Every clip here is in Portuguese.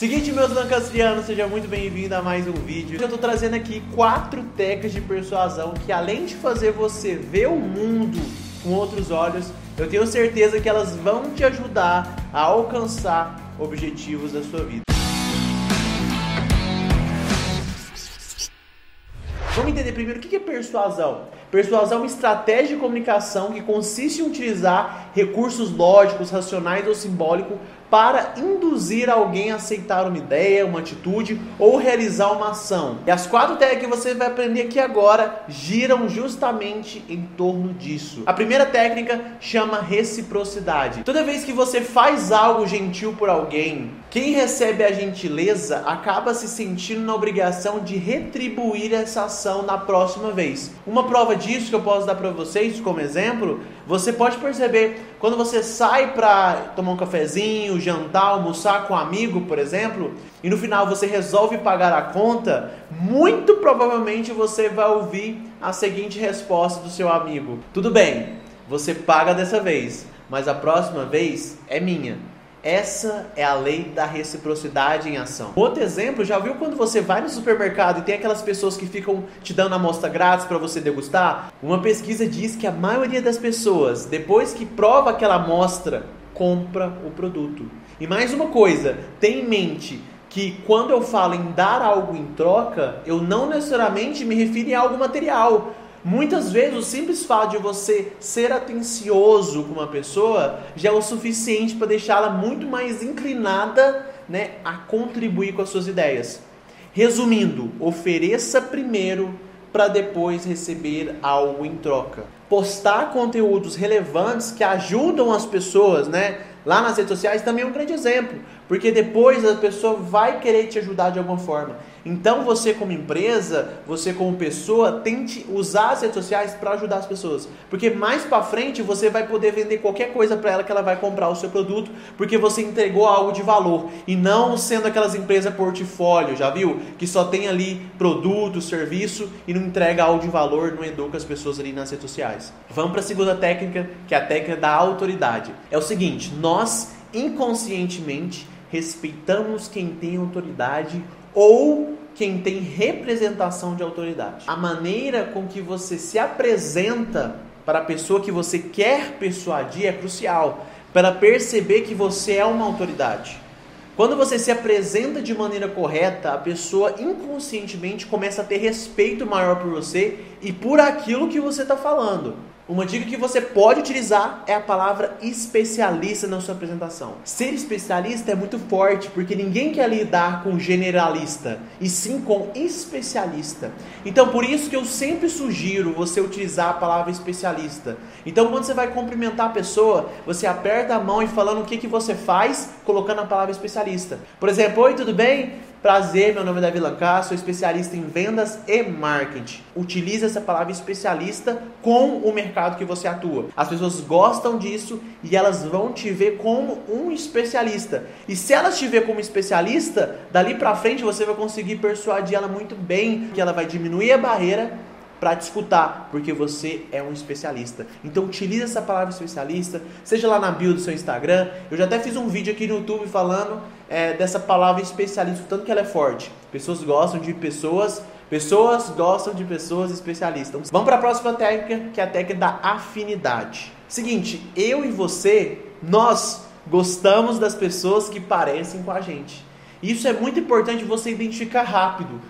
Seguinte, meus lancastrianos, seja muito bem-vindo a mais um vídeo. Eu tô trazendo aqui quatro técnicas de persuasão que além de fazer você ver o mundo com outros olhos, eu tenho certeza que elas vão te ajudar a alcançar objetivos da sua vida. Vamos entender primeiro o que é persuasão. Persuasão é uma estratégia de comunicação que consiste em utilizar recursos lógicos, racionais ou simbólicos para induzir alguém a aceitar uma ideia, uma atitude ou realizar uma ação. E as quatro técnicas que você vai aprender aqui agora giram justamente em torno disso. A primeira técnica chama reciprocidade. Toda vez que você faz algo gentil por alguém, quem recebe a gentileza acaba se sentindo na obrigação de retribuir essa ação na próxima vez. Uma prova disso que eu posso dar para vocês como exemplo, você pode perceber quando você sai para tomar um cafezinho, jantar, almoçar com um amigo, por exemplo, e no final você resolve pagar a conta, muito provavelmente você vai ouvir a seguinte resposta do seu amigo: Tudo bem, você paga dessa vez, mas a próxima vez é minha. Essa é a lei da reciprocidade em ação. Outro exemplo, já viu quando você vai no supermercado e tem aquelas pessoas que ficam te dando amostra grátis para você degustar? Uma pesquisa diz que a maioria das pessoas, depois que prova aquela amostra, compra o produto. E mais uma coisa, tenha em mente que quando eu falo em dar algo em troca, eu não necessariamente me refiro a algo material. Muitas vezes o simples fato de você ser atencioso com uma pessoa já é o suficiente para deixá-la muito mais inclinada né, a contribuir com as suas ideias. Resumindo, ofereça primeiro para depois receber algo em troca. Postar conteúdos relevantes que ajudam as pessoas, né? Lá nas redes sociais também é um grande exemplo, porque depois a pessoa vai querer te ajudar de alguma forma. Então você como empresa, você como pessoa, tente usar as redes sociais para ajudar as pessoas, porque mais para frente você vai poder vender qualquer coisa para ela que ela vai comprar o seu produto, porque você entregou algo de valor e não sendo aquelas empresas portfólio, já viu? Que só tem ali produto, serviço e não entrega algo de valor, não educa as pessoas ali nas redes sociais. Vamos para a segunda técnica, que é a técnica da autoridade. É o seguinte, nós inconscientemente respeitamos quem tem autoridade ou quem tem representação de autoridade. A maneira com que você se apresenta para a pessoa que você quer persuadir é crucial para perceber que você é uma autoridade. Quando você se apresenta de maneira correta, a pessoa inconscientemente começa a ter respeito maior por você e por aquilo que você está falando. Uma dica que você pode utilizar é a palavra especialista na sua apresentação. Ser especialista é muito forte, porque ninguém quer lidar com generalista, e sim com especialista. Então, por isso que eu sempre sugiro você utilizar a palavra especialista. Então, quando você vai cumprimentar a pessoa, você aperta a mão e falando o que, que você faz, colocando a palavra especialista. Por exemplo, oi, tudo bem? Prazer, meu nome é Davi Lancar, sou especialista em vendas e marketing. Utilize essa palavra especialista com o mercado que você atua. As pessoas gostam disso e elas vão te ver como um especialista. E se elas te ver como especialista, dali para frente você vai conseguir persuadir ela muito bem, que ela vai diminuir a barreira para te escutar, porque você é um especialista. Então utilize essa palavra especialista, seja lá na bio do seu Instagram. Eu já até fiz um vídeo aqui no YouTube falando é, dessa palavra especialista, tanto que ela é forte. Pessoas gostam de pessoas, pessoas gostam de pessoas especialistas. Vamos para a próxima técnica, que é a técnica da afinidade. Seguinte, eu e você, nós gostamos das pessoas que parecem com a gente. Isso é muito importante você identificar rápido.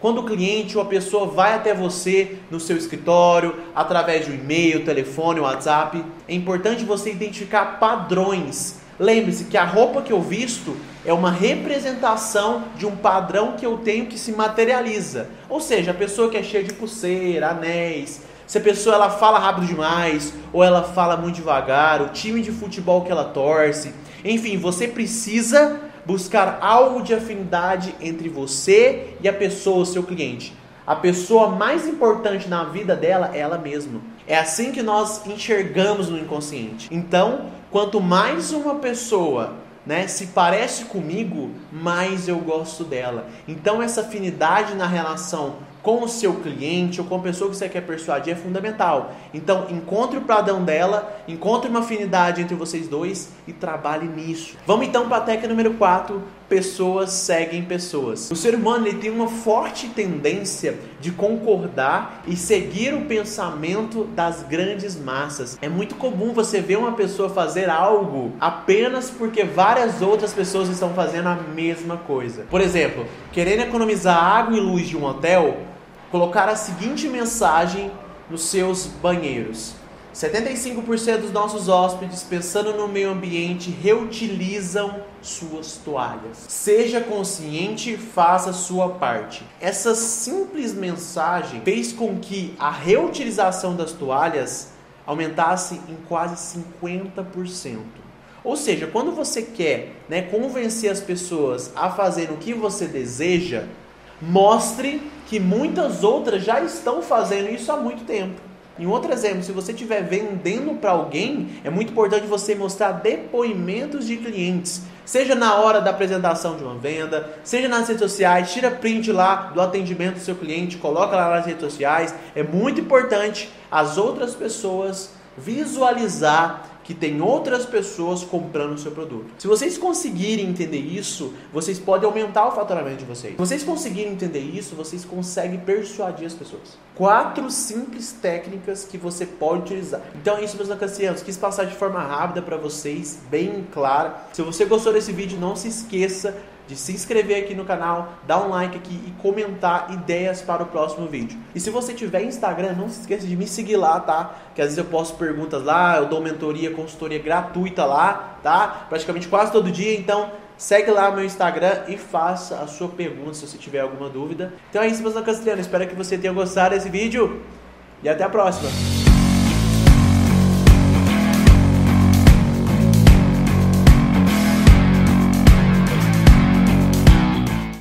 Quando o cliente ou a pessoa vai até você no seu escritório, através de um e-mail, telefone, WhatsApp, é importante você identificar padrões. Lembre-se que a roupa que eu visto é uma representação de um padrão que eu tenho que se materializa. Ou seja, a pessoa que é cheia de pulseira, anéis, se a pessoa ela fala rápido demais ou ela fala muito devagar, o time de futebol que ela torce, enfim, você precisa buscar algo de afinidade entre você e a pessoa, o seu cliente. A pessoa mais importante na vida dela é ela mesma. É assim que nós enxergamos no inconsciente. Então, quanto mais uma pessoa né, se parece comigo, mais eu gosto dela. Então, essa afinidade na relação com o seu cliente ou com a pessoa que você quer persuadir é fundamental. Então, encontre o padrão dela, encontre uma afinidade entre vocês dois e trabalhe nisso. Vamos então para a técnica número 4, pessoas seguem pessoas. O ser humano ele tem uma forte tendência de concordar e seguir o pensamento das grandes massas. É muito comum você ver uma pessoa fazer algo apenas porque várias outras pessoas estão fazendo a mesma coisa. Por exemplo, querendo economizar água e luz de um hotel, colocar a seguinte mensagem nos seus banheiros: 75% dos nossos hóspedes, pensando no meio ambiente, reutilizam suas toalhas. Seja consciente, faça sua parte. Essa simples mensagem fez com que a reutilização das toalhas aumentasse em quase 50%. Ou seja, quando você quer né, convencer as pessoas a fazer o que você deseja, mostre que muitas outras já estão fazendo isso há muito tempo. Em outro exemplo, se você estiver vendendo para alguém, é muito importante você mostrar depoimentos de clientes. Seja na hora da apresentação de uma venda, seja nas redes sociais, tira print lá do atendimento do seu cliente, coloca lá nas redes sociais. É muito importante as outras pessoas visualizar que tem outras pessoas comprando o seu produto. Se vocês conseguirem entender isso, vocês podem aumentar o faturamento de vocês. Se vocês conseguirem entender isso, vocês conseguem persuadir as pessoas. Quatro simples técnicas que você pode utilizar. Então é isso, meus lacancianos. Quis passar de forma rápida para vocês, bem clara. Se você gostou desse vídeo, não se esqueça de se inscrever aqui no canal, dar um like aqui e comentar ideias para o próximo vídeo. E se você tiver Instagram, não se esqueça de me seguir lá, tá? Que às vezes eu posto perguntas lá, eu dou mentoria, consultoria gratuita lá, tá? Praticamente quase todo dia, então segue lá meu Instagram e faça a sua pergunta se você tiver alguma dúvida. Então é isso, meus castelhanos. Espero que você tenha gostado desse vídeo e até a próxima.